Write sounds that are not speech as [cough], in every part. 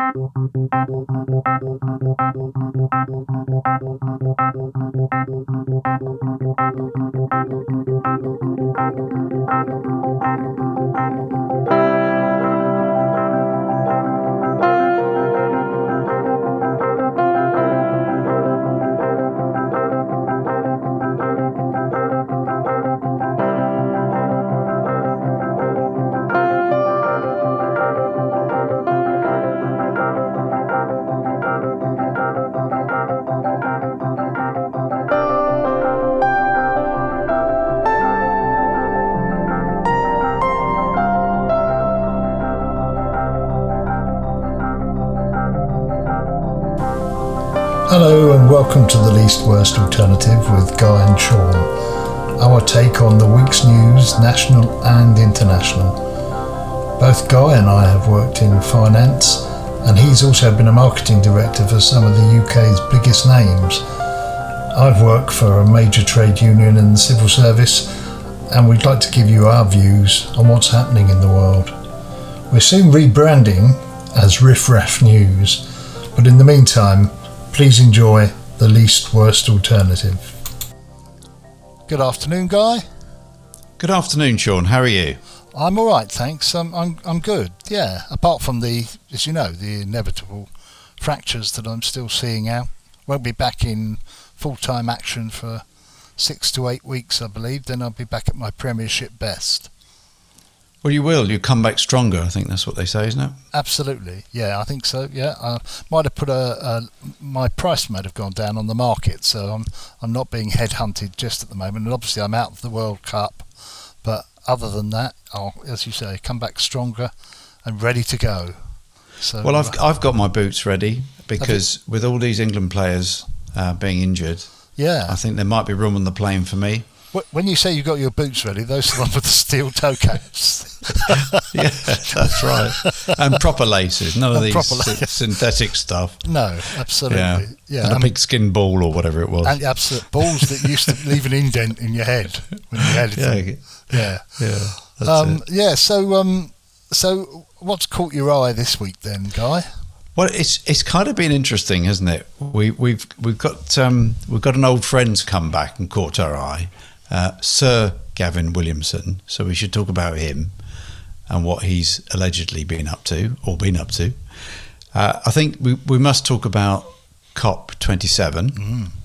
Thank you. Hello and welcome to the Least Worst Alternative with Guy and Sean. Our take on the week's news, national and international. Both Guy and I have worked in finance, and he's also been a marketing director for some of the UK's biggest names. I've worked for a major trade union in the civil service, and we'd like to give you our views on what's happening in the world. We're soon rebranding as Riff Raff News, but in the meantime, please enjoy the least worst alternative. Good afternoon, Guy. Good afternoon, Sean. How are you? I'm all right, thanks. I'm, I'm, I'm good. Yeah, apart from the, as you know, the inevitable fractures that I'm still seeing out. Won't be back in full time action for six to eight weeks, I believe. Then I'll be back at my Premiership best. Well, you will. You come back stronger. I think that's what they say, isn't it? Absolutely. Yeah, I think so. Yeah, I might have put a, a my price might have gone down on the market, so I'm I'm not being headhunted just at the moment. And obviously, I'm out of the World Cup, but other than that, I'll, as you say, come back stronger and ready to go. So Well, I've I've got my boots ready because with all these England players uh, being injured, yeah. I think there might be room on the plane for me. Wh- When you say you've got your boots ready, those are the ones with the steel toe caps. [laughs] yeah, that's right. And proper laces, none of these proper sy- laces. synthetic stuff. no, absolutely. Yeah, Yeah, and I a mean- big skin ball or whatever it was. and absolute balls that used to leave an indent in your head when you had it. yeah, yeah. yeah. Um, yeah. So, um, so what's caught your eye this week, then, Guy? Well, it's it's kind of been interesting, hasn't it? We we've we've got um, we've got an old friend's come back and caught our eye, uh, Sir Gavin Williamson. So we should talk about him and what he's allegedly been up to or been up to. Uh, I think we we must talk about COP twenty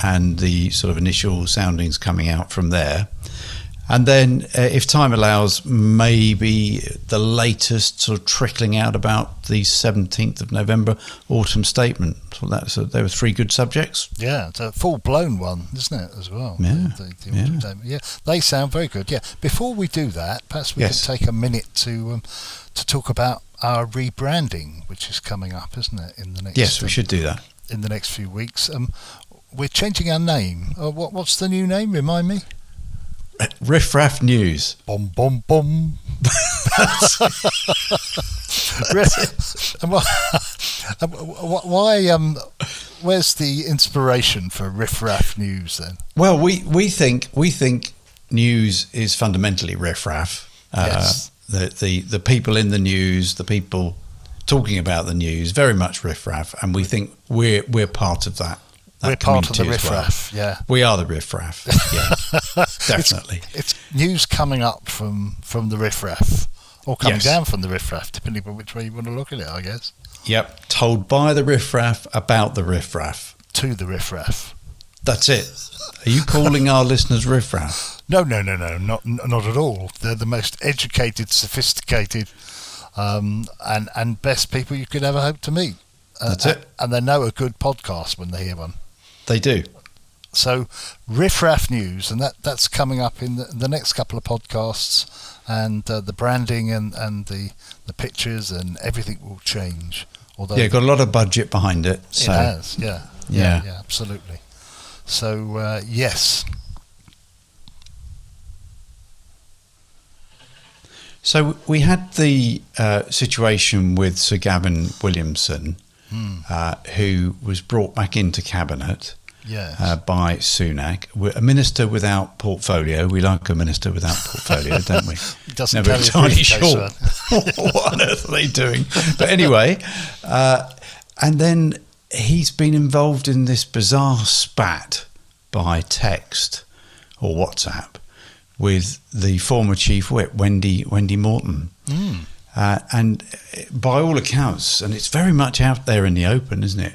and the sort of initial soundings coming out from there. And then, uh, if time allows, maybe the latest sort of trickling out about the 17th of November autumn statement. So that's, so there were three good subjects. Yeah, it's a full blown one, isn't it, as well? Yeah, The- the yeah. autumn statement. yeah. They sound very good. Yeah. Before we do that, perhaps we Yes. could take a minute to um, to talk about our rebranding, which is coming up, isn't it, in the next Yes, we um, should do that. in the next few weeks. Um, we're changing our name. Uh, what what's the new name? Remind me. Riff Raff News. What, and wh- why? Um, where's the inspiration for Riff Raff News then? Well, we, we think we think news is fundamentally riff raff. Uh, Yes. the, the the people in the news, the people talking about the news, very much riff raff, and we think we're we're part of that. that We're part of the as well. Yeah. We are the riff raff. Yeah, [laughs] definitely. It's news coming up from from the Riff Raff, or coming Yes. down from the Riff Raff, depending on which way you want to look at it, I guess. Yep, told by the riff raff about the riff raff. To the Riff Raff. That's it. Are you calling our [laughs] listeners riff raff? No, no, no, no, not not at all. They're the most educated, sophisticated, um, and and best people you could ever hope to meet. Uh, That's it. And they know a good podcast when they hear one. They do. So, Riff Raff News, and that, that's coming up in the, the next couple of podcasts, and uh, the branding and, and the, the pictures and everything will change. Although Yeah, got a lot of budget behind it. it has, yeah, yeah, Yeah. yeah, absolutely. So, uh, yes, So we had the uh, situation with Sir Gavin Williamson, Hmm. uh, who was brought back into cabinet yes, uh, by Sunak, We're a minister without portfolio. We like a minister without portfolio, [laughs] don't we? doesn't Never entirely sure [laughs] what on earth are they doing. But anyway, uh, and then he's been involved in this bizarre spat by text or WhatsApp with the former chief whip Wendy Wendy Morton. Mm. Uh, and by all accounts, and it's very much out there in the open, isn't it?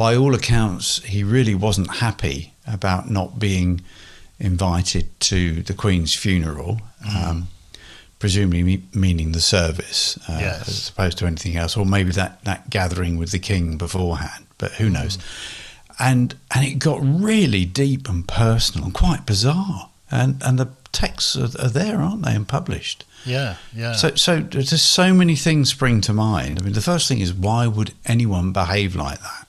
By all accounts, he really wasn't happy about not being invited to the Queen's funeral, mm. um, presumably me- meaning the service, uh, yes. as opposed to anything else, or maybe that, that gathering with the King beforehand. But who knows? Mm. And and it got really deep and personal and quite bizarre. And and the texts are, are there, aren't they, and published. Yeah, yeah. So, so there's so many things spring to mind. I mean, the first thing is why would anyone behave like that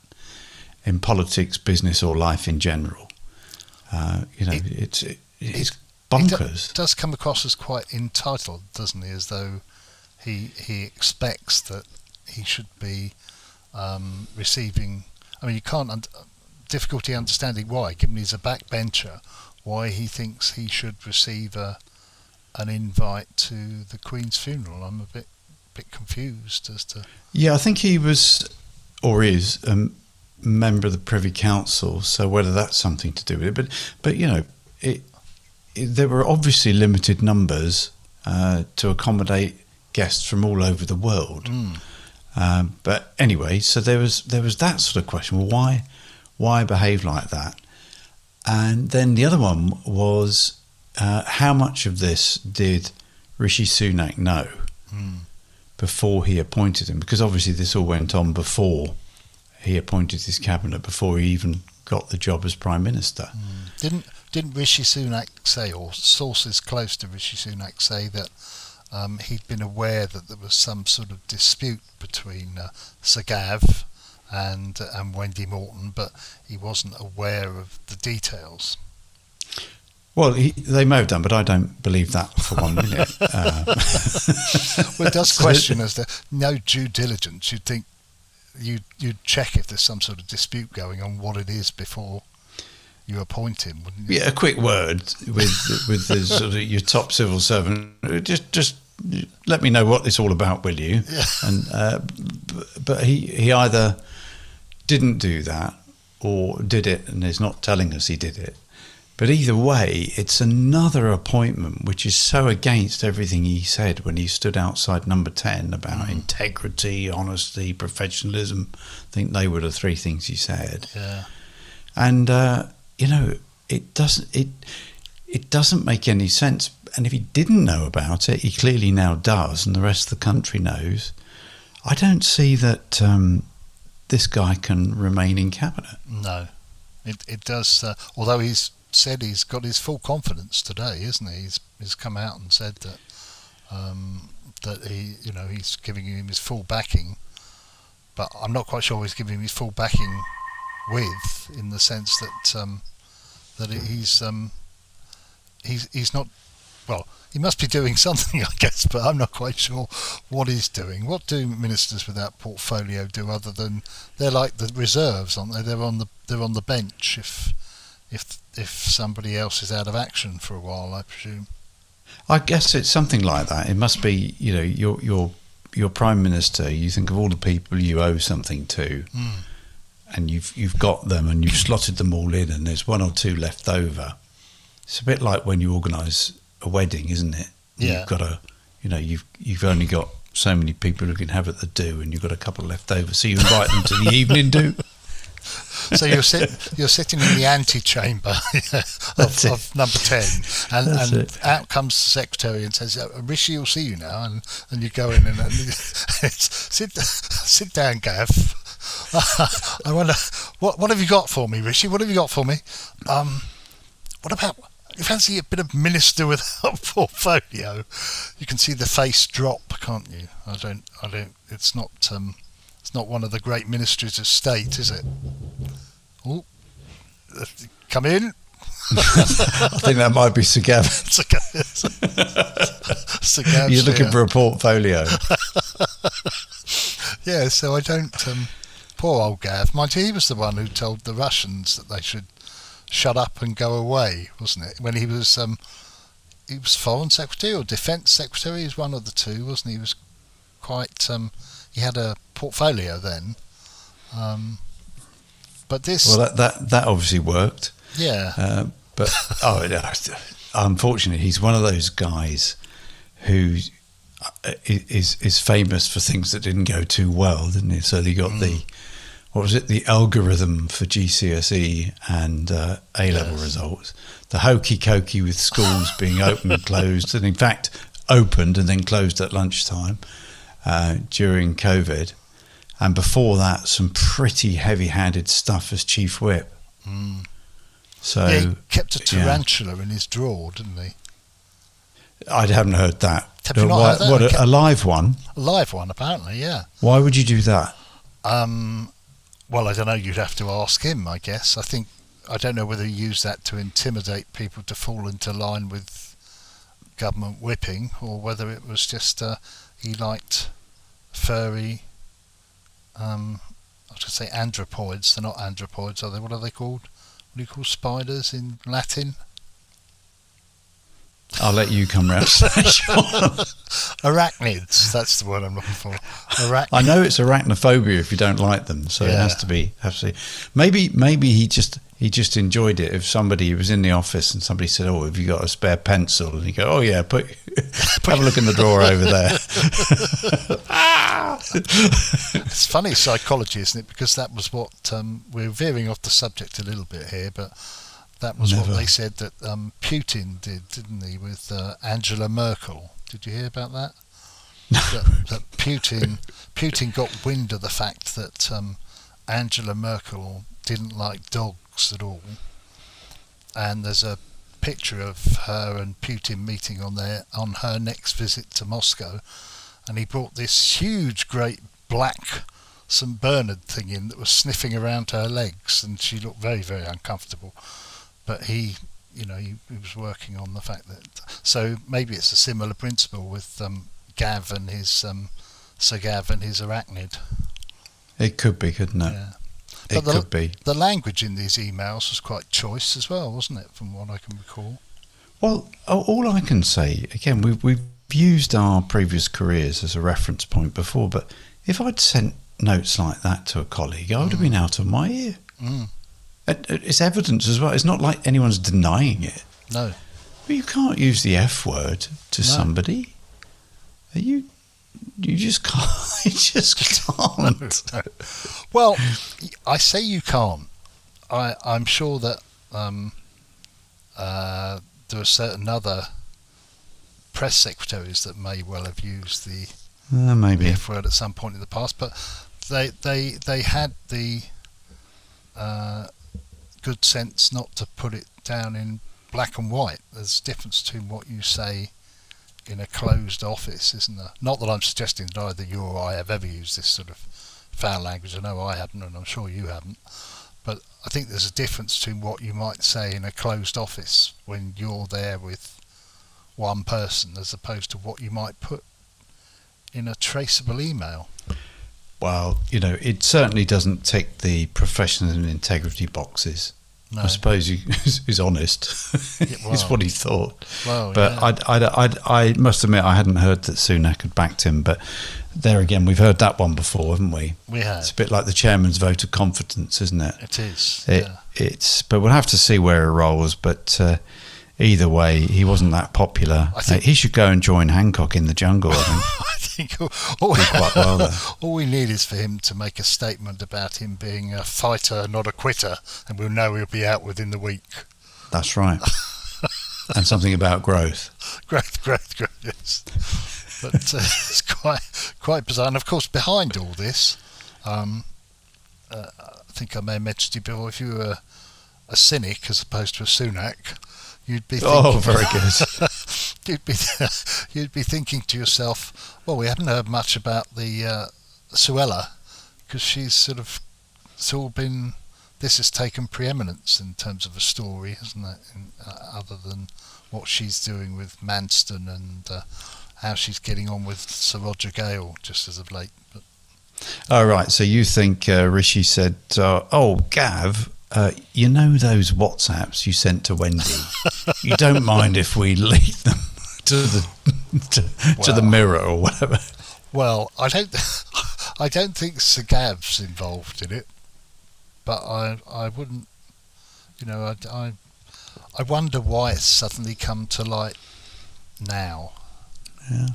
in politics, business, or life in general? Uh, you know, it, it's it, it's bonkers. It does come across as quite entitled, doesn't he? As though he he expects that he should be um, receiving. I mean, you can't un- difficulty understanding why, given he's a backbencher, why he thinks he should receive a an invite to the Queen's funeral. I'm a bit bit confused as to. Yeah, I think he was or is a member of the Privy Council, so whether that's something to do with it, but but you know, it, it there were obviously limited numbers uh, to accommodate guests from all over the world. Mm. Um, but anyway, so there was there was that sort of question. Well, why why behave like that? And then the other one was uh, how much of this did Rishi Sunak know mm. before he appointed him? Because obviously this all went on before he appointed his cabinet, before he even got the job as prime minister. Mm. Didn't didn't Rishi Sunak say, or sources close to Rishi Sunak say that um, he'd been aware that there was some sort of dispute between uh, Sir Gav and uh, and Wendy Morton, but he wasn't aware of the details. Well, he, they may have done, but I don't believe that for one minute. [laughs] Uh, well, it does [laughs] question as to no due diligence. You'd think you you'd check if there's some sort of dispute going on what it is before you appoint him, wouldn't you? Yeah, a quick word with with the, sort of your top civil servant. Just just let me know what it's all about, will you? [laughs] Yeah. And uh, but he he either didn't do that or did it and is not telling us he did it but either way, it's another appointment which is so against everything he said when he stood outside number 10 about mm. integrity, honesty, professionalism. I think they were the three things he said. Yeah. And, uh, you know, it doesn't, it, it doesn't make any sense. And if he didn't know about it, he clearly now does, and the rest of the country knows. I don't see that um, this guy can remain in cabinet. No, it it does. Uh, although he's said he's got his full confidence today, isn't he? He's, he's come out and said that um, that he, you know, he's giving him his full backing. But I'm not quite sure he's giving him his full backing with, in the sense that um, that he's um, he's he's not well. He must be doing [laughs] something, I guess, but I'm not quite sure what he's doing. What do ministers without portfolio do other than they're like the reserves, aren't they? They're on the they're on the bench if if if somebody else is out of action for a while, I presume. I guess it's something like that. It must be, you know, your your your prime minister. You think of all the people you owe something to, mm. and you've you've got them, and you've slotted them all in, and there's one or two left over. It's a bit like when you organise a wedding, isn't it? Yeah. You've got a, you know, you've you've only got so many people who can have at the do, and you've got a couple left over, so you invite them to the evening do. So you're sit, you're sitting in the antechamber [laughs] of, of number ten, and, and out comes the secretary and says, uh, "Rishi will see you now," and, and you go in and, and [laughs] sit sit down, Gav. [laughs] I wonder what what have you got for me, Rishi? What have you got for me? Um, what about you fancy a bit of minister without portfolio? You can see the face drop, can't you? I don't. I don't. It's not. Um, it's not one of the great ministries of state, is it? Come in. [laughs] I think that might be Sir Gavin. [laughs] Sir Gavin. You're looking for a portfolio. [laughs] yeah, so I don't. Um, poor old Gav. Mind you, he was the one who told the Russians that they should shut up and go away, wasn't it? When he was um, he was foreign secretary or defence secretary. He was one of the two, wasn't he? He was quite um, he had a portfolio then, Um, but this, well, that that, that obviously worked. yeah, Uh, but [laughs] oh, unfortunately, he's one of those guys who uh, is is famous for things that didn't go too well, didn't he? So they got the what was it? The algorithm for GCSE and uh, A level Yes. results. The hokey cokey with schools [laughs] being open and closed, and in fact opened and then closed at lunchtime uh, during COVID. And before that, some pretty heavy-handed stuff as chief whip. So yeah, he kept a yeah. tarantula in his drawer, didn't he? I haven't heard that. Have you not Why- heard that? What, a, a live one? A live one, apparently. Yeah. Why would you do that? Um, well, I don't know. You'd have to ask him, I guess. I think I don't know whether he used that to intimidate people to fall into line with government whipping, or whether it was just uh, he liked furry. Um, I was going to say andropoids. They're not andropoids, are they? What are they called? What do you call spiders in Latin? I'll let you come round. [laughs] Arachnids. That's the word I'm looking for. Arach- I know it's arachnophobia if you don't like them, so it has Yeah. to be. Maybe maybe he just he just enjoyed it. If somebody was in the office and somebody said, "Oh, have you got a spare pencil?" and you go, "Oh yeah, put [laughs] have a look in the drawer over there." [laughs] It's funny psychology, isn't it? Because that was what um, we're veering off the subject a little bit here, but that was Never. what they said that um, Putin did, didn't he, with uh, Angela Merkel? Did you hear about that? that, that Putin Putin got wind of the fact that um, Angela Merkel didn't like dogs at all, and there's a picture of her and Putin meeting on their on her next visit to Moscow, and he brought this huge, great black St Bernard thing in that was sniffing around her legs, and she looked very, very uncomfortable. But he, you know, he, he was working on the fact that. So maybe it's a similar principle with um, Gav and his um, Sir Gav and his arachnid. it could be, couldn't it? Yeah. It the- could be. The language in these emails was quite choice as well, wasn't it? From what I can recall. Well, all I can say again, we've we've used our previous careers as a reference point before, but if I'd sent notes like that to a colleague, I would have been out of my ear. Mm. It- it- It's evidence as well. It's not like anyone's denying it. No. But you can't use the F word to No. somebody. You you just [laughs] can't. You just can't. [laughs] Well, I say you can't. I, I'm sure that um, uh, there are certain other press secretaries that may well have used the Uh, maybe. F word at some point in the past, but they they they had the uh, good sense not to put it down in black and white. There's a difference between what you say in a closed office, isn't there? Not that I'm suggesting that either you or I have ever used this sort of foul language. I know I haven't, and I'm sure you haven't. But I think there's a difference between what you might say in a closed office when you're there with one person as opposed to what you might put in a traceable email. Well, you know, it certainly doesn't tick the professional and integrity boxes. No. I suppose he, [laughs] he's honest. Yeah, [laughs] is well. what he thought. Well, But yeah. I'd, I'd, I'd, I must admit, I hadn't heard that Sunak had backed him. But there again, we've heard that one before, haven't we? we have. It's a bit like the chairman's vote of confidence, isn't it? It is. It, yeah. It's, but we'll have to see where it rolls. But uh, either way, he wasn't that popular. I think- Uh, he should go and join Hancock in the jungle. I think. [laughs] I think all, well there. [laughs] all we need is for him to make a statement about him being a fighter, not a quitter, and we'll know he'll be out within the week. That's right. [laughs] and something about growth. Growth, growth, growth. Yes. But uh, it's quite, quite bizarre. And of course, behind all this, um, uh, I think I may have mentioned to you before, if you were a cynic as opposed to a Sunak, you'd be thinking, Oh, [laughs] very good. [laughs] you'd be [laughs] you'd be thinking to yourself, well, we haven't heard much about the uh, Suella because she's sort of it's all been this has taken preeminence in terms of a story, hasn't it? In, uh, other than what she's doing with Manston and uh, how she's getting on with Sir Roger Gale just as of late. But All right. So you think uh, Rishi said, uh, "Oh, Gav, uh, you know those WhatsApps you sent to Wendy? You don't mind if we lead them [laughs] to the to, to the mirror or whatever?" Well, I don't. [laughs] I don't think Sir Gav's involved in it, but I I wouldn't. You know, I, I, I wonder why it's suddenly come to light now. Yeah.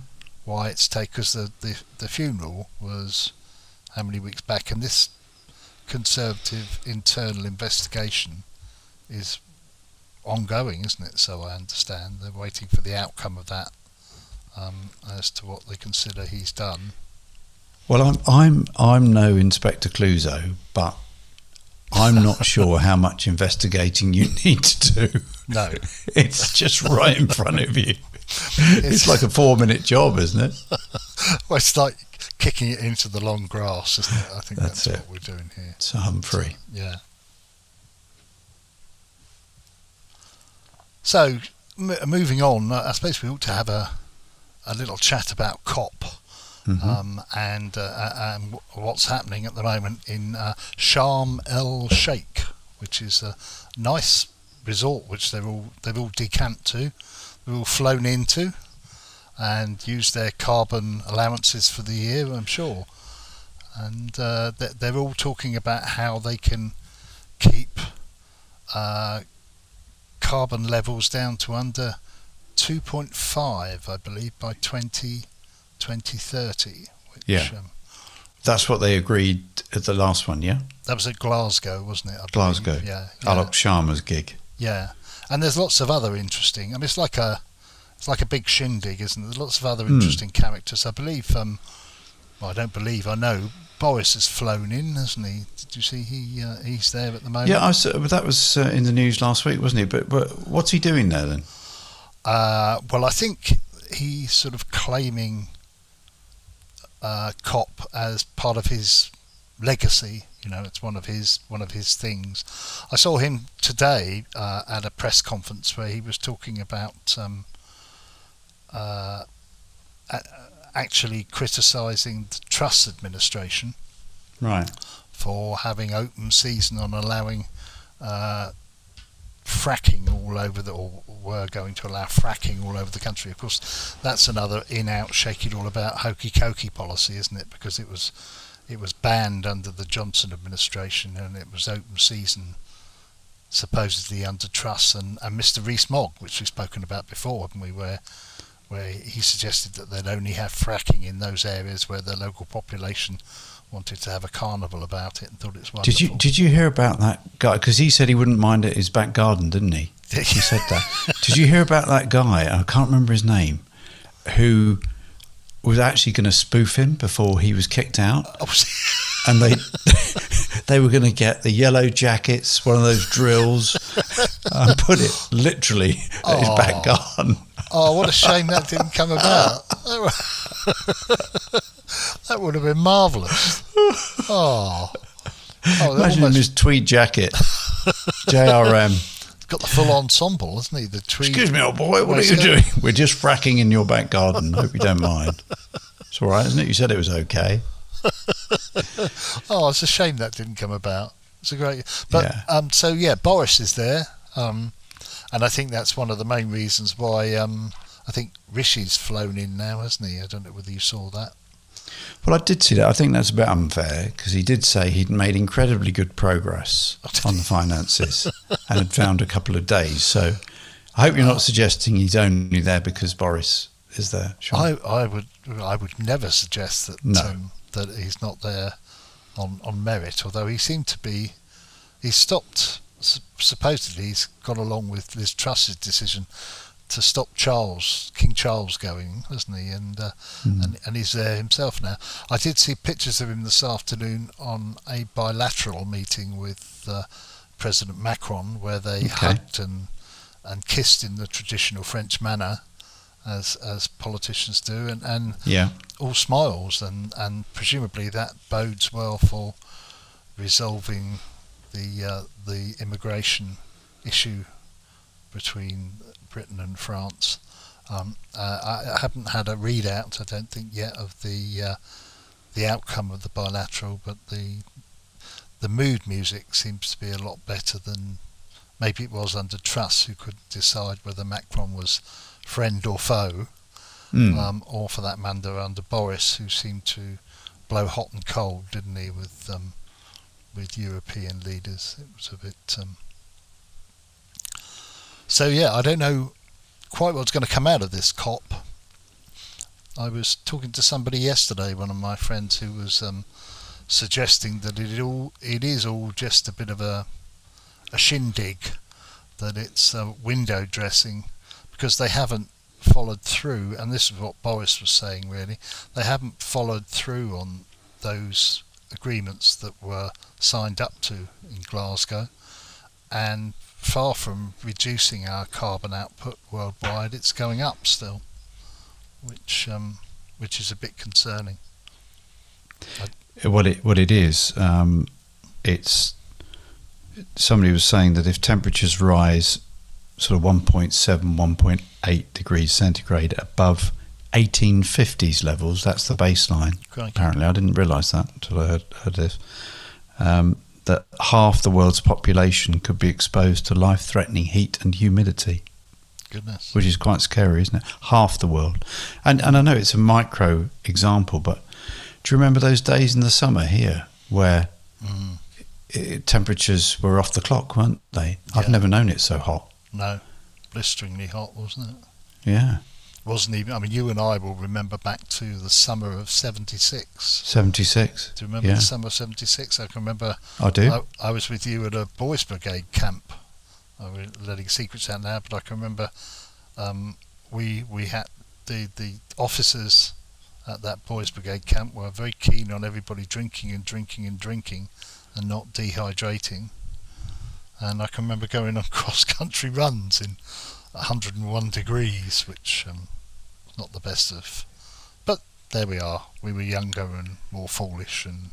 Why it's taken because the, the the funeral was how many weeks back, and this conservative internal investigation is ongoing, isn't it? So I understand they're waiting for the outcome of that um, as to what they consider he's done. Well, I'm I'm I'm no Inspector Clouseau, but I'm not [laughs] sure how much investigating you [laughs] need to do. No, [laughs] it's just right in front of you. It's like a four-minute job, isn't it? well, it's like kicking it into the long grass, isn't it? I think that's, That's what we're doing here. So Humphrey. Yeah. So, m- moving on, I suppose we ought to have a a little chat about COP Mhm. um, and uh, and w- what's happening at the moment in uh, Sharm el Sheikh, which is a nice resort which they're all they've all decamped to, they've all flown into, and used their carbon allowances for the year, I'm sure. And uh, they- they're all talking about how they can keep uh, carbon levels down to under 2.5, I believe, by 20, 2030. Which, Yeah. Um, That's what they agreed at the last one, yeah? that was at Glasgow, wasn't it? I believe? Glasgow. Yeah. Yeah. Alok Sharma's gig. yeah. And there's lots of other interesting. I mean, it's like a, it's like a big shindig, isn't it? There's lots of other Hmm. interesting characters. I believe. Um, well, I don't believe. I know Boris has flown in, hasn't he? Did you see he uh, he's there at the moment? Yeah, I that was uh, in the news last week, wasn't it? But, but what's he doing there then? Uh, well, I think he's sort of claiming uh, COP as part of his legacy. You know, it's one of his one of his things. I saw him today uh, at a press conference where he was talking about um, uh, a- actually criticising the Truss administration Right. for having open season on allowing uh, fracking all over the, or were going to allow fracking all over the country. Of course, that's another in-out, shake it all about hokey cokey policy, isn't it? Because it was it was banned under the Johnson administration, and it was open season supposedly under Truss and, and Mr. Rees-Mogg, which we've spoken about before, haven't we? Where where he suggested that they'd only have fracking in those areas where the local population wanted to have a carnival about it and thought it was wonderful. Did you did you hear about that guy? Because he said he wouldn't mind it his back garden, didn't he? [laughs] He said that. did you hear about that guy? I can't remember his name, who was actually going to spoof him before he was kicked out, Oh, and they [laughs] they were going to get the yellow jackets, one of those drills, [laughs] and put it literally at his back garden. oh, what a shame that didn't come about. [laughs] that would have been marvellous. Oh. Oh, Imagine almost his tweed jacket, [laughs] JRM. got the full ensemble, hasn't he? The tweed. Excuse me, old boy, what are you doing? We're just fracking in your back garden. Hope you don't mind. It's all right, isn't it? You said it was okay. [laughs] Oh, it's a shame that didn't come about. It's a great. But Yeah. um, so yeah, Boris is there, um, and I think that's one of the main reasons why um, I think Rishi's flown in now, hasn't he? I don't know whether you saw that. Well, I did see that. I think that's a bit unfair because he did say he'd made incredibly good progress [laughs] on the finances [laughs] and had found a couple of days. So I hope you're not suggesting he's only there because Boris is there. Sean. I, I would I would never suggest that No. um, that he's not there on, on merit. Although he seemed to be, he stopped. Supposedly, he's gone along with Liz Truss's decision to stop Charles King Charles going, hasn't he? And uh, Hmm. and and he's there himself now. I did see pictures of him this afternoon on a bilateral meeting with uh, President Macron, where they Okay. hugged and and kissed in the traditional French manner, as as politicians do, and and yeah. all smiles, and and presumably that bodes well for resolving the uh, the immigration issue between Britain and France. Um, uh, I, haven't had a readout, I don't think yet, of the uh, the outcome of the bilateral, but the the mood music seems to be a lot better than maybe it was under Truss, who couldn't decide whether Macron was friend or foe Mm. um, or for that matter under Boris, who seemed to blow hot and cold, didn't he, with um, with European leaders? It was a bit. Um, so yeah, I don't know quite what's going to come out of this COP. I was talking to somebody yesterday, one of my friends, who was um, suggesting that it all it is all just a bit of a a shindig, that it's uh, window dressing, because they haven't followed through, and this is what Boris was saying really, they haven't followed through on those agreements that were signed up to in Glasgow, and far from reducing our carbon output worldwide, it's going up still, which um, which is a bit concerning. I what it what it is, um, it's somebody was saying that if temperatures rise sort of 1.7, 1.8 degrees centigrade above 1850s levels, that's the baseline. Crikey. Apparently, I didn't realise that until I heard, heard this. Um, that half the world's population could be exposed to life-threatening heat and humidity, Goodness. which is quite scary, isn't it? Half the world, and and I know it's a micro example, but do you remember those days in the summer here where Mm. i temperatures were off the clock, weren't they? I've never known it so hot. No, blisteringly hot, wasn't it? Yeah, Wasn't even. I mean, you and I will remember back to the summer of '76. seventy-six. Do you remember Yeah. the summer of '76? I can remember. I do. I, I was with you at a boys' brigade camp. We're letting secrets out now, but I can remember um, we we had the the officers at that boys' brigade camp were very keen on everybody drinking and drinking and drinking and not dehydrating. And I can remember going on [laughs] cross country runs in 101 degrees, which um, not the best of. But there we are. We were younger and more foolish, and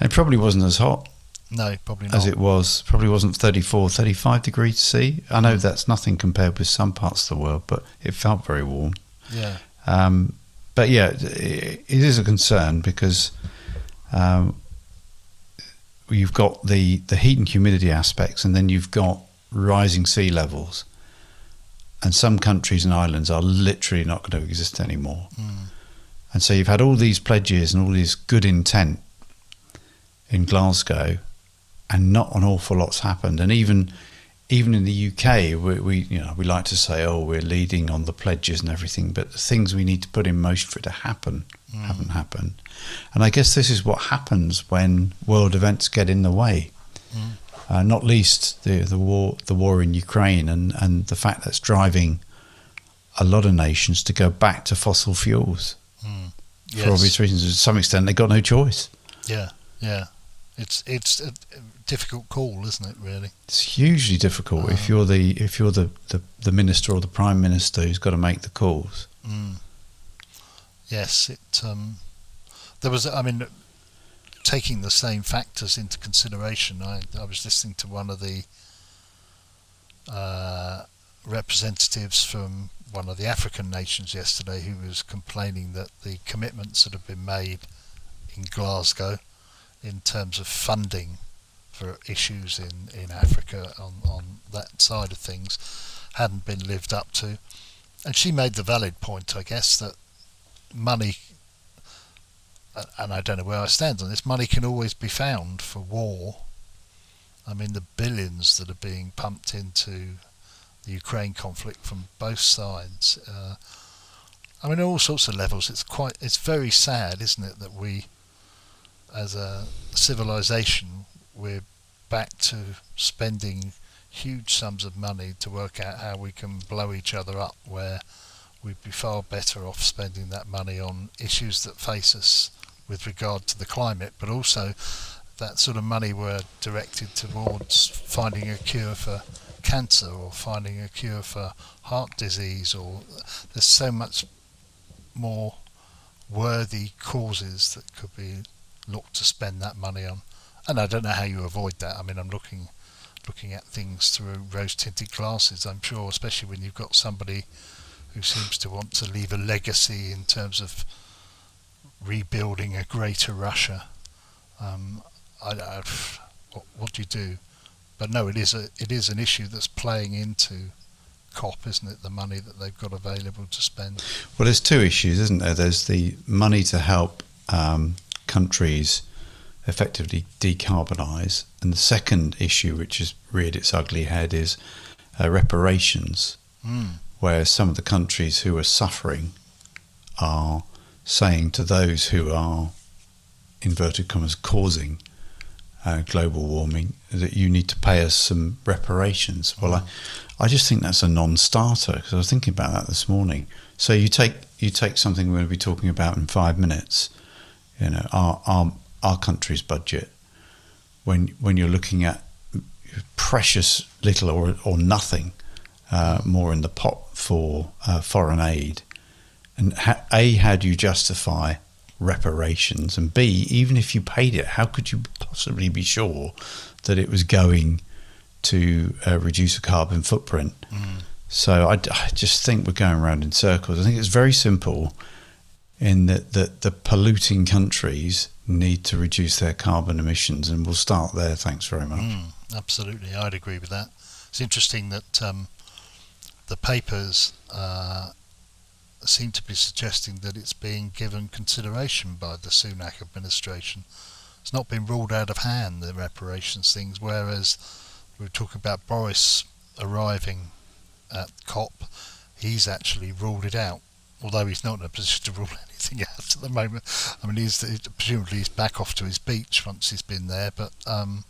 it probably wasn't as hot no, probably not. as it was. Probably wasn't 34, 35 degrees C. I Mm. know that's nothing compared with some parts of the world, but it felt very warm. Yeah. Um, but yeah, it, it is a concern because um, you've got the, the heat and humidity aspects, and then you've got rising sea levels. And some countries and islands are literally not going to exist anymore. Mm. And so you've had all these pledges and all this good intent in Glasgow, and not an awful lot's happened. And even even in the UK, we, we you know we like to say, oh, we're leading on the pledges and everything, but the things we need to put in motion for it to happen Mm. haven't happened. And I guess this is what happens when world events get in the way. Mm. Uh, not least the the war the war in Ukraine and, and the fact that's driving a lot of nations to go back to fossil fuels Mm. for obvious reasons. To some extent, they've got no choice. Yeah, yeah. It's it's a difficult call, isn't it? Really. It's hugely difficult if Uh. you're the if you're the, the, the minister or the prime minister who's got to make the calls. Mm. Yes, it. Um, there was. I mean, taking the same factors into consideration. I I was listening to one of the uh, representatives from one of the African nations yesterday, who was complaining that the commitments that have been made in Glasgow, in terms of funding for issues in, in Africa on, on that side of things, hadn't been lived up to. And she made the valid point, I guess, that money, and I don't know where I stand on this, money can always be found for war. I mean, the billions that are being pumped into the Ukraine conflict from both sides. Uh, I mean, all sorts of levels. It's quite, it's very sad, isn't it, that we, as a civilization, we're back to spending huge sums of money to work out how we can blow each other up, where we'd be far better off spending that money on issues that face us with regard to the climate, but also that sort of money were directed towards finding a cure for cancer or finding a cure for heart disease or there's so much more worthy causes that could be looked to spend that money on. And I don't know how you avoid that. I mean I'm looking looking at things through rose tinted glasses I'm sure especially when you've got somebody who seems to want to leave a legacy in terms of rebuilding a greater Russia um, I, I, what, what do you do but no it is a it is an issue that's playing into COP isn't it the money that they've got available to spend Well, there's two issues, isn't there? There's the money to help um, countries effectively decarbonise. And the second issue, which has reared its ugly head, is uh, reparations, Mm. Where some of the countries who are suffering are saying to those who are, inverted commas, causing uh, global warming that you need to pay us some reparations. Well, I, I just think that's a non-starter because I was thinking about that this morning. So you take you take something we're going to be talking about in five minutes, you know, our our, our country's budget. When when you're looking at precious little or or nothing uh, more in the pot for uh, foreign aid, and ha- a how do you justify reparations, and b even if you paid it, how could you possibly be sure that it was going to uh, reduce a carbon footprint? So I, I just think we're going around in circles. I think it's very simple in that, that the polluting countries need to reduce their carbon emissions, and we'll start there. Thanks very much. Mm, absolutely, I'd agree with that. It's interesting that um, the papers uh, seem to be suggesting that it's being given consideration by the Sunak administration. It's not been ruled out of hand, the reparations things, whereas we were talking about Boris arriving at COP, he's actually ruled it out. Although he's not in a position to rule [laughs] anything out at the moment. I mean, he's presumably he's back off to his beach once he's been there. But um,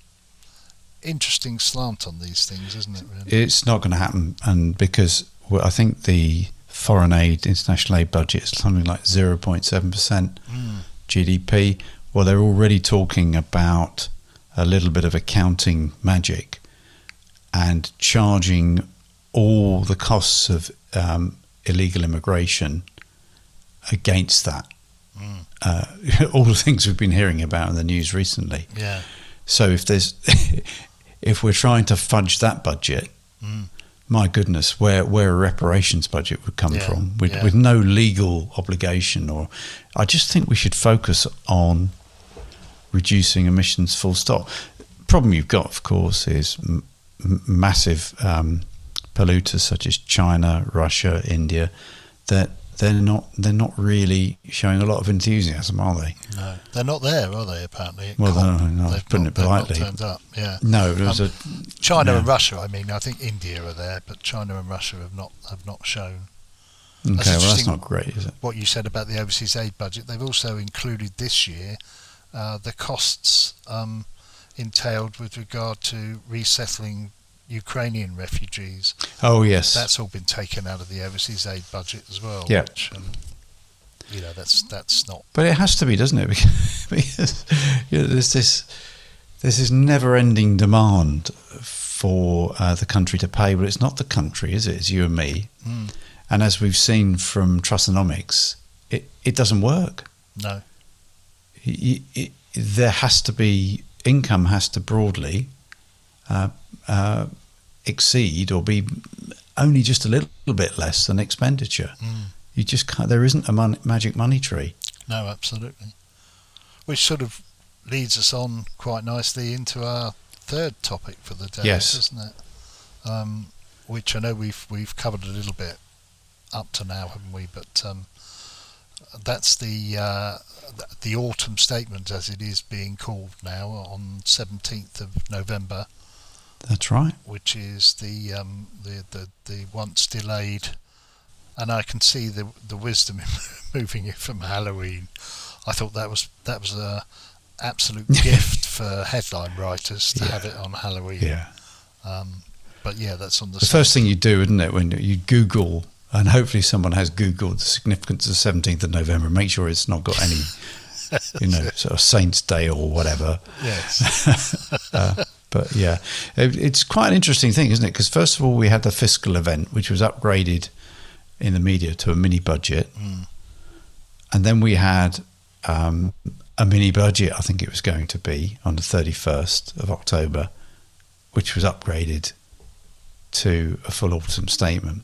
interesting slant on these things, isn't it? Really? It's not going to happen, and because well, I think the foreign aid, international aid budget is something like zero point seven percent Mm. GDP. Well, they're already talking about a little bit of accounting magic and charging all the costs of um, illegal immigration against that. Mm. Uh, [laughs] all the things we've been hearing about in the news recently. Yeah. So if there's, [laughs] if we're trying to fudge that budget, Mm. my goodness, where where a reparations budget would come Yeah, from with yeah. with no legal obligation, or I just think we should focus on reducing emissions. Full stop. Problem you've got, of course, is m- massive um, polluters such as China, Russia, India, that they're not they're not really showing a lot of enthusiasm, are they? No, they're not there, are they? Apparently. at Well, no, no, They've putting not, it politely. turned up. Yeah. No, Um, a China yeah. and Russia. I mean, I think India are there, but China and Russia have not have not shown. Okay, well, that's not great, is it? what you said about the overseas aid budget, they've also included this year uh, the costs um, entailed with regard to resettling Ukrainian refugees. Oh yes, That's all been taken out of the overseas aid budget as well. Yeah. Which, um, you know, that's that's not. but it has to be, doesn't it? [laughs] Because, you know, there's this there's this never-ending demand for uh, the country to pay, but it's not the country, is it? It's you and me. Mm, And as we've seen from Trussonomics, it, it doesn't work. no. Y- y- there has to be income has to broadly uh, uh, exceed or be only just a little bit less than expenditure. Mm, You just can't. There isn't a mon- magic money tree. no, absolutely. Which sort of leads us on quite nicely into our third topic for the day, Yes. doesn't it? Um, which I know we've we've covered a little bit up to now, haven't we? But um, that's the uh, the autumn statement, as it is being called now, on seventeenth of November, That's right. which is the um, the, the the once delayed, and I can see the the wisdom in [laughs] moving it from Halloween. I thought that was that was a absolute [laughs] gift for headline writers to Yeah. have it on Halloween. Yeah. Um, but yeah, that's on the, The first thing you do, isn't it, when you Google, and hopefully someone has Googled the significance of the 17th of November, make sure it's not got any, [laughs] you know, sort of Saints' Day or whatever. yes, Uh, but yeah, it, it's quite an interesting thing, isn't it? Because first of all, we had the fiscal event, which was upgraded in the media to a mini budget, Mm. and then we had um, a mini budget. I think it was going to be on the thirty first of October, which was upgraded to a full autumn statement.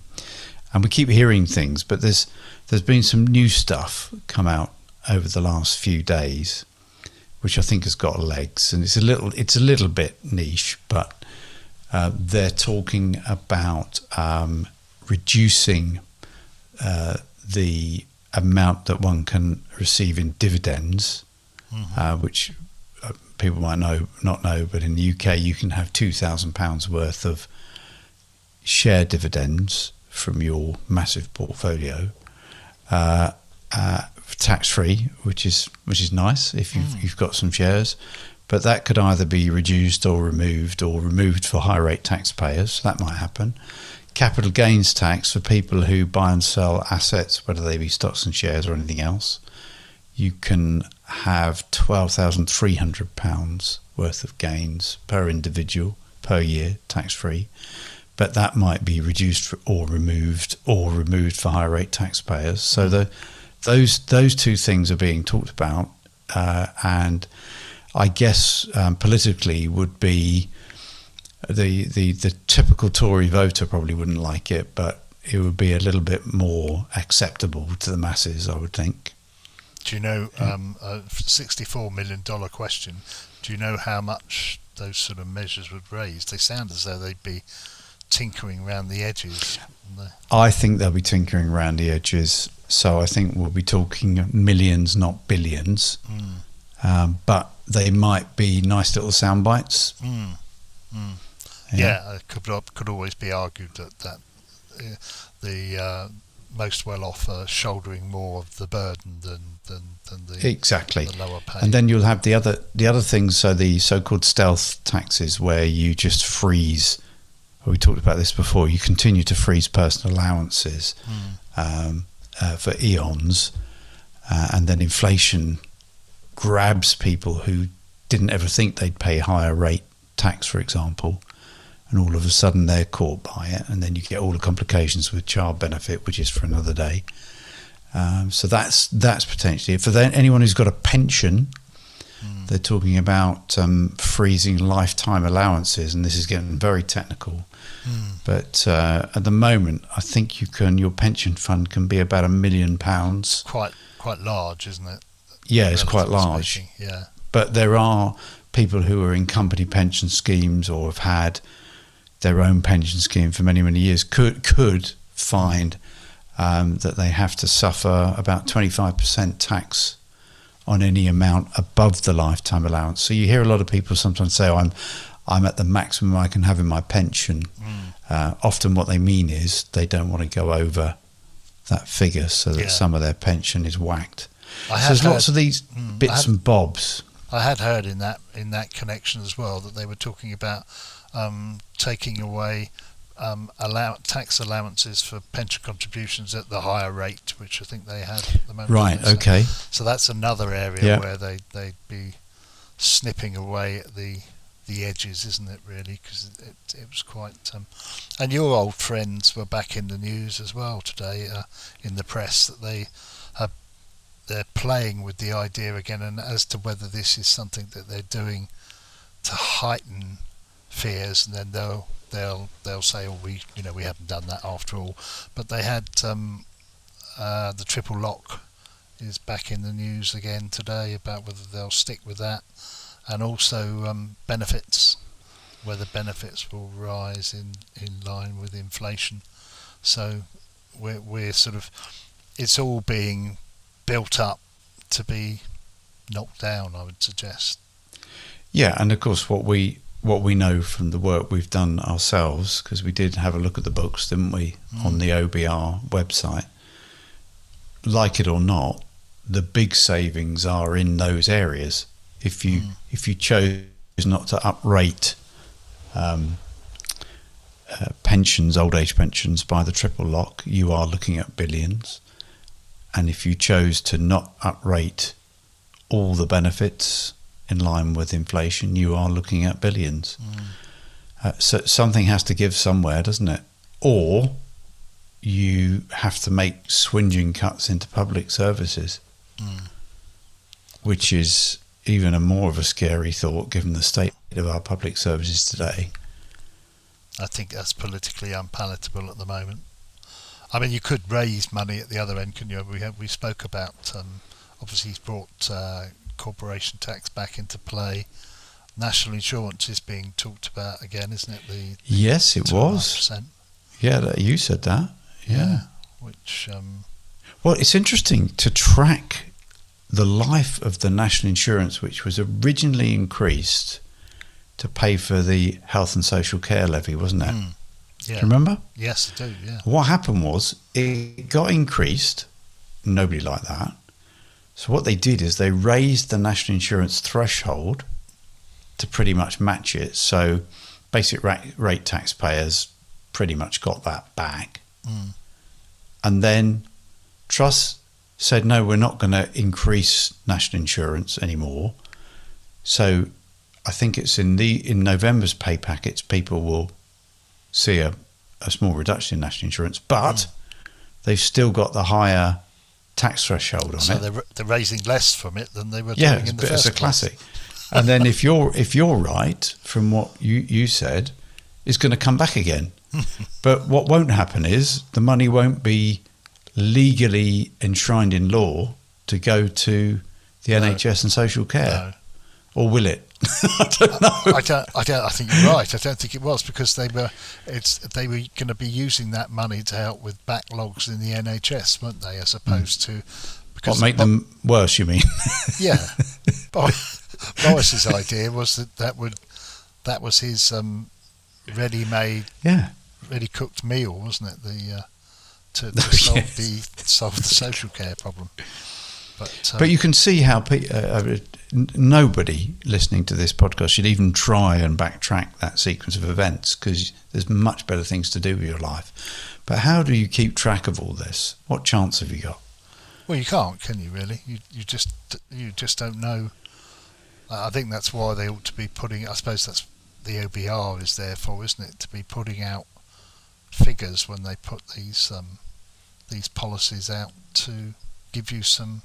And we keep hearing things, but there's there's been some new stuff come out over the last few days which I think has got legs, and it's a little it's a little bit niche, but uh, they're talking about um, reducing uh, the amount that one can receive in dividends Mm-hmm. uh, which uh, people might know not know, but in the UK you can have two thousand pounds worth of share dividends from your massive portfolio, uh, uh, tax free, which is which is nice if you've Mm. you've got some shares. But that could either be reduced or removed, or removed for high rate taxpayers. That might happen. Capital gains tax for people who buy and sell assets, whether they be stocks and shares or anything else. You can have twelve thousand three hundred pounds worth of gains per individual per year, tax free. But that might be reduced or removed, or removed for high rate taxpayers. So the those those two things are being talked about, uh, and I guess um, politically would be the, the the typical Tory voter probably wouldn't like it, but it would be a little bit more acceptable to the masses, I would think. Do you know um, a sixty-four million dollar question? Do you know how much those sort of measures would raise? They sound as though they'd be tinkering around the edges. I think they'll be tinkering around the edges, so I think we'll be talking millions, not billions. Mm. Um, but they might be nice little sound bites. Mm. Mm. Yeah, it could could always be argued that that uh, the uh, most well off are shouldering more of the burden than than, than the, exactly. the lower pay. And then you'll have the other the other things. So the so-called stealth taxes, where you just freeze. We talked about this before. You continue to freeze personal allowances Mm. um, uh, for eons, uh, and then inflation grabs people who didn't ever think they'd pay higher rate tax, for example, and all of a sudden they're caught by it, and then you get all the complications with child benefit, which is for another day. Um, so that's that's potentially for anyone who's got a pension. Mm. They're talking about um, freezing lifetime allowances, and this is getting very technical. Mm. But uh, at the moment, I think you can your pension fund can be about a million pounds. quite quite large, isn't it? Yeah, it's quite large. speaking, Yeah. But there are people who are in company pension schemes or have had their own pension scheme for many many years could could find um, that they have to suffer about twenty five percent tax on any amount above the lifetime allowance. So you hear a lot of people sometimes say, oh, "I'm I'm at the maximum I can have in my pension." Mm. Uh, often, what they mean is they don't want to go over that figure, so that Yeah. some of their pension is whacked. I So there's heard, lots of these Mm, bits had- and bobs. I had heard in that in that connection as well that they were talking about um, taking away um, allow- tax allowances for pension contributions at the higher rate, which I think they had at the moment. Right. So- Okay. So that's another area Yeah. where they they'd be snipping away at the the edges, isn't it? Really, because it, it, was quite. Um, and your old friends were back in the news as well today, uh, in the press that they have they're playing with the idea again, and as to whether this is something that they're doing to heighten fears, and then they'll they'll they'll say, "Oh, we you know we haven't done that after all." But they had um, uh, the triple lock is back in the news again today about whether they'll stick with that, and also um, benefits, whether benefits will rise in, in line with inflation. So we're we're sort of it's all being built up to be knocked down. I would suggest. Yeah, and of course, what we what we know from the work we've done ourselves, because we did have a look at the books, didn't we, on Mm. the OBR website. Like it or not, the big savings are in those areas. If you Mm. if you chose not to uprate um, uh, pensions, old age pensions, by the triple lock, you are looking at billions. And if you chose to not uprate all the benefits in line with inflation, you are looking at billions. Mm. Uh, so something has to give somewhere, doesn't it? Or you have to make swinging cuts into public services, Mm. which is even a more of a scary thought given the state of our public services today. I think that's politically unpalatable at the moment. I mean, you could raise money at the other end, can you? We have, we spoke about um, obviously he's brought uh, corporation tax back into play. National insurance is being talked about again, isn't it? The Yes, it was. 2.5%. Yeah, you said that. Yeah. Yeah. Which um, Well, it's interesting to track the life of the national insurance, which was originally increased to pay for the health and social care levy, wasn't it? Mm. Do Yeah. you remember? Yes, I do. Yeah. What happened was it got increased. Nobody liked that. So what they did is they raised the national insurance threshold to pretty much match it. So basic rate, rate taxpayers pretty much got that back. Mm. And then Truss said, no, we're not going to increase national insurance anymore. So I think it's in the in November's pay packets, people will see a, a small reduction in national insurance, but they've still got the higher tax threshold on So it. they're, they're raising less from it than they were Yeah, doing in the bit- it's a classic. and then if you're if you're right from what you, you said, it's going to come back again. [laughs] but what won't happen is the money won't be legally enshrined in law to go to the No. NHS and social care, No. Or will it? [laughs] I don't know. I don't. I don't. I think you're right. I don't think it was because they were. It's they were going to be using that money to help with backlogs in the NHS, weren't they? As opposed to what make them worse? You mean? [laughs] Yeah, Bo- Boris's idea was that that would that was his um, ready-made, yeah. ready-cooked meal, wasn't it? The uh, to, to [laughs] solve yes. the solve the social care problem. But, um, But you can see how pe- uh, uh, nobody listening to this podcast should even try and backtrack that sequence of events because there's much better things to do with your life. But how do you keep track of all this? What chance have you got? Well, you can't, can you? Really? You you just you just don't know. I I think that's why they ought to be putting. I suppose that's the OBR is there for, isn't it? To be putting out figures when they put these um, these policies out to give you some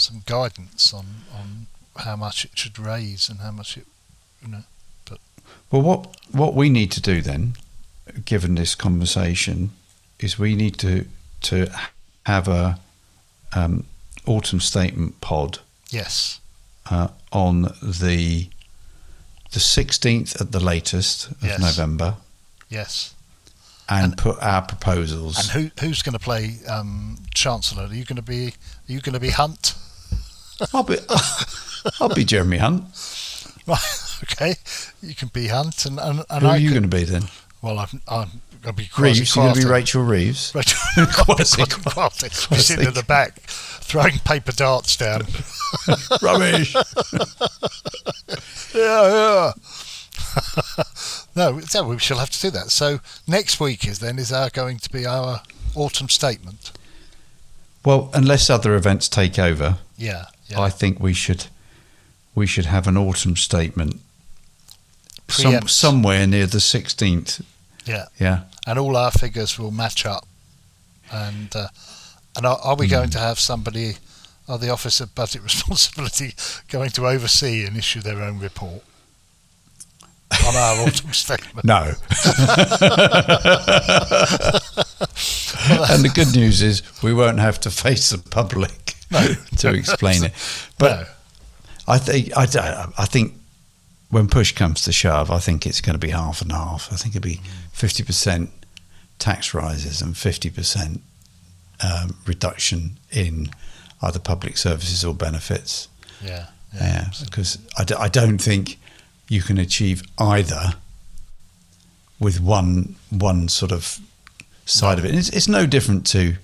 some guidance on on how much it should raise and how much it you know. but Well, what what we need to do then, given this conversation, is we need to to have a um, autumn statement pod Yes. uh, on the the 16th at the latest of Yes. November Yes. and, And- put our proposals. And who who's going to play um, Chancellor? Are you going to be are you going to be Hunt? I'll be [laughs] I'll be Jeremy Hunt. Right. [laughs] Okay. You can be Hunt, and and, and Who I are you going to be then? Well, I'm I'm going to be Reeves. You're going to be Rachel Reeves. [laughs] Rachel. Kwasi. Sitting in the back, throwing paper darts down. Rubbish. yeah, yeah. no, so we shall have to do that. So next week is then is our going to be our autumn statement. Well, unless other events take over, Yeah, yeah. I think we should we should have an autumn statement some, somewhere near the 16th. yeah, Yeah. and all our figures will match up. And uh, and are, are we Hmm. going to have somebody? Are the Office of Budget [laughs] Responsibility going to oversee and issue their own report on our [laughs] autumn statement? No. [laughs] and the good news is we won't have to face the public No. [laughs] to explain it. But no. I think I, don't- I think when push comes to shove, I think it's going to be half and half. I think it'll be fifty percent tax rises and fifty percent um, reduction in either public services or benefits. Yeah, Yeah, because I, d- I don't think you can achieve either with one one sort of side of it. It's, it's no different to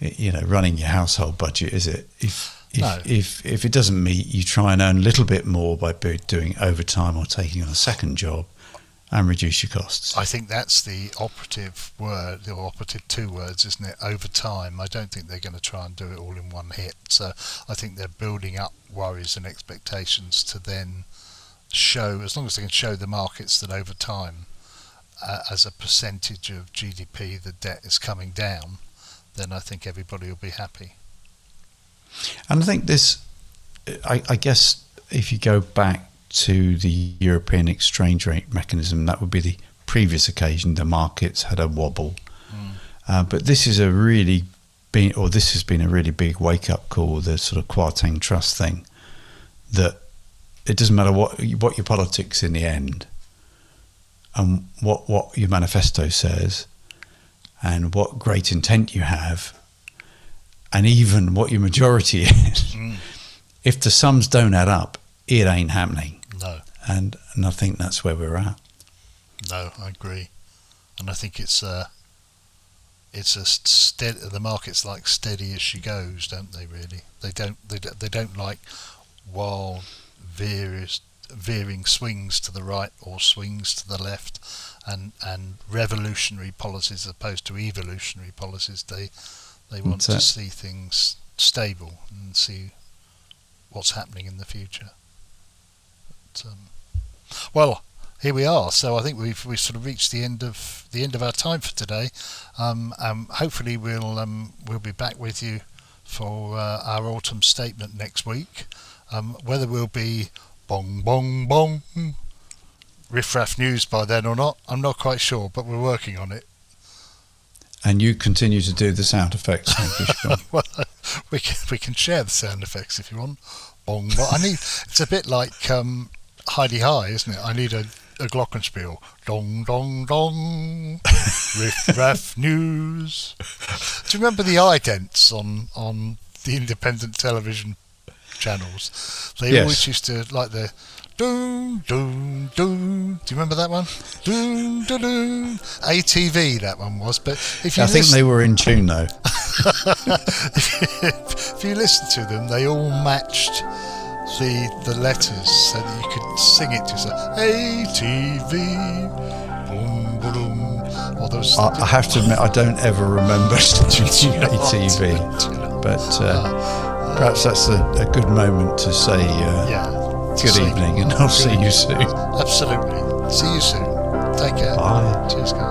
you know running your household budget, is it? If if, No. if if it doesn't meet, you try and earn a little bit more by doing overtime or taking on a second job, and reduce your costs. I think that's the operative word, the operative two words, isn't it? Over time. I don't think they're going to try and do it all in one hit. So I think they're building up worries and expectations to then show, as long as they can show the markets that over time, uh, as a percentage of GDP, the debt is coming down, then I think everybody will be happy. And I think this, I, I guess, if you go back to the European exchange rate mechanism, that would be the previous occasion the markets had a wobble. Uh, but this is a really been, or this has been a really big wake up call. The sort of Kwarteng Truss thing, that it doesn't matter what what your politics in the end, and what what your manifesto says, and what great intent you have and even what your majority [laughs] is, mm. if the sums don't add up, it ain't happening. No, And and I think that's where we're at. no, I agree, and I think it's a it's a steady. The market's like steady as she goes, don't they? Really, they don't they don't, they don't like wild various veering swings to the right or swings to the left, and and revolutionary policies as opposed to evolutionary policies. They they want That's to it. see things stable and see what's happening in the future. But, um, well, here we are. So I think we've we sort of reached the end of the end of our time for today. Um, um, hopefully we'll um, we'll be back with you for uh, our autumn statement next week. Um, whether we'll be bong bong bong riffraff news by then or not, I'm not quite sure, but we're working on it. And you continue to do the sound effects. [laughs] Well, we can we can share the sound effects if you want. Bong bong. I need. It's a bit like um, Hi-de-Hi, isn't it? I need a, a glockenspiel. Dong dong dong. Riff raff [laughs] news. Do you remember the idents on on the independent television channels? They Yes. always used to like the. Doom, doom, doom. Do you remember that one? Doom, doom, doom. ATV, that one was. But if you I think they were in tune though. [laughs] if you listen to them, they all matched the the letters so that you could sing it to yourself. ATV, boom, boom. Or those. I, I have to admit, I don't ever remember [laughs] [laughs] ATV, but uh, perhaps that's a, a good moment to say uh, yeah. good evening, and I'll see you soon. Absolutely. See you soon. Take care. Bye. Cheers, guys.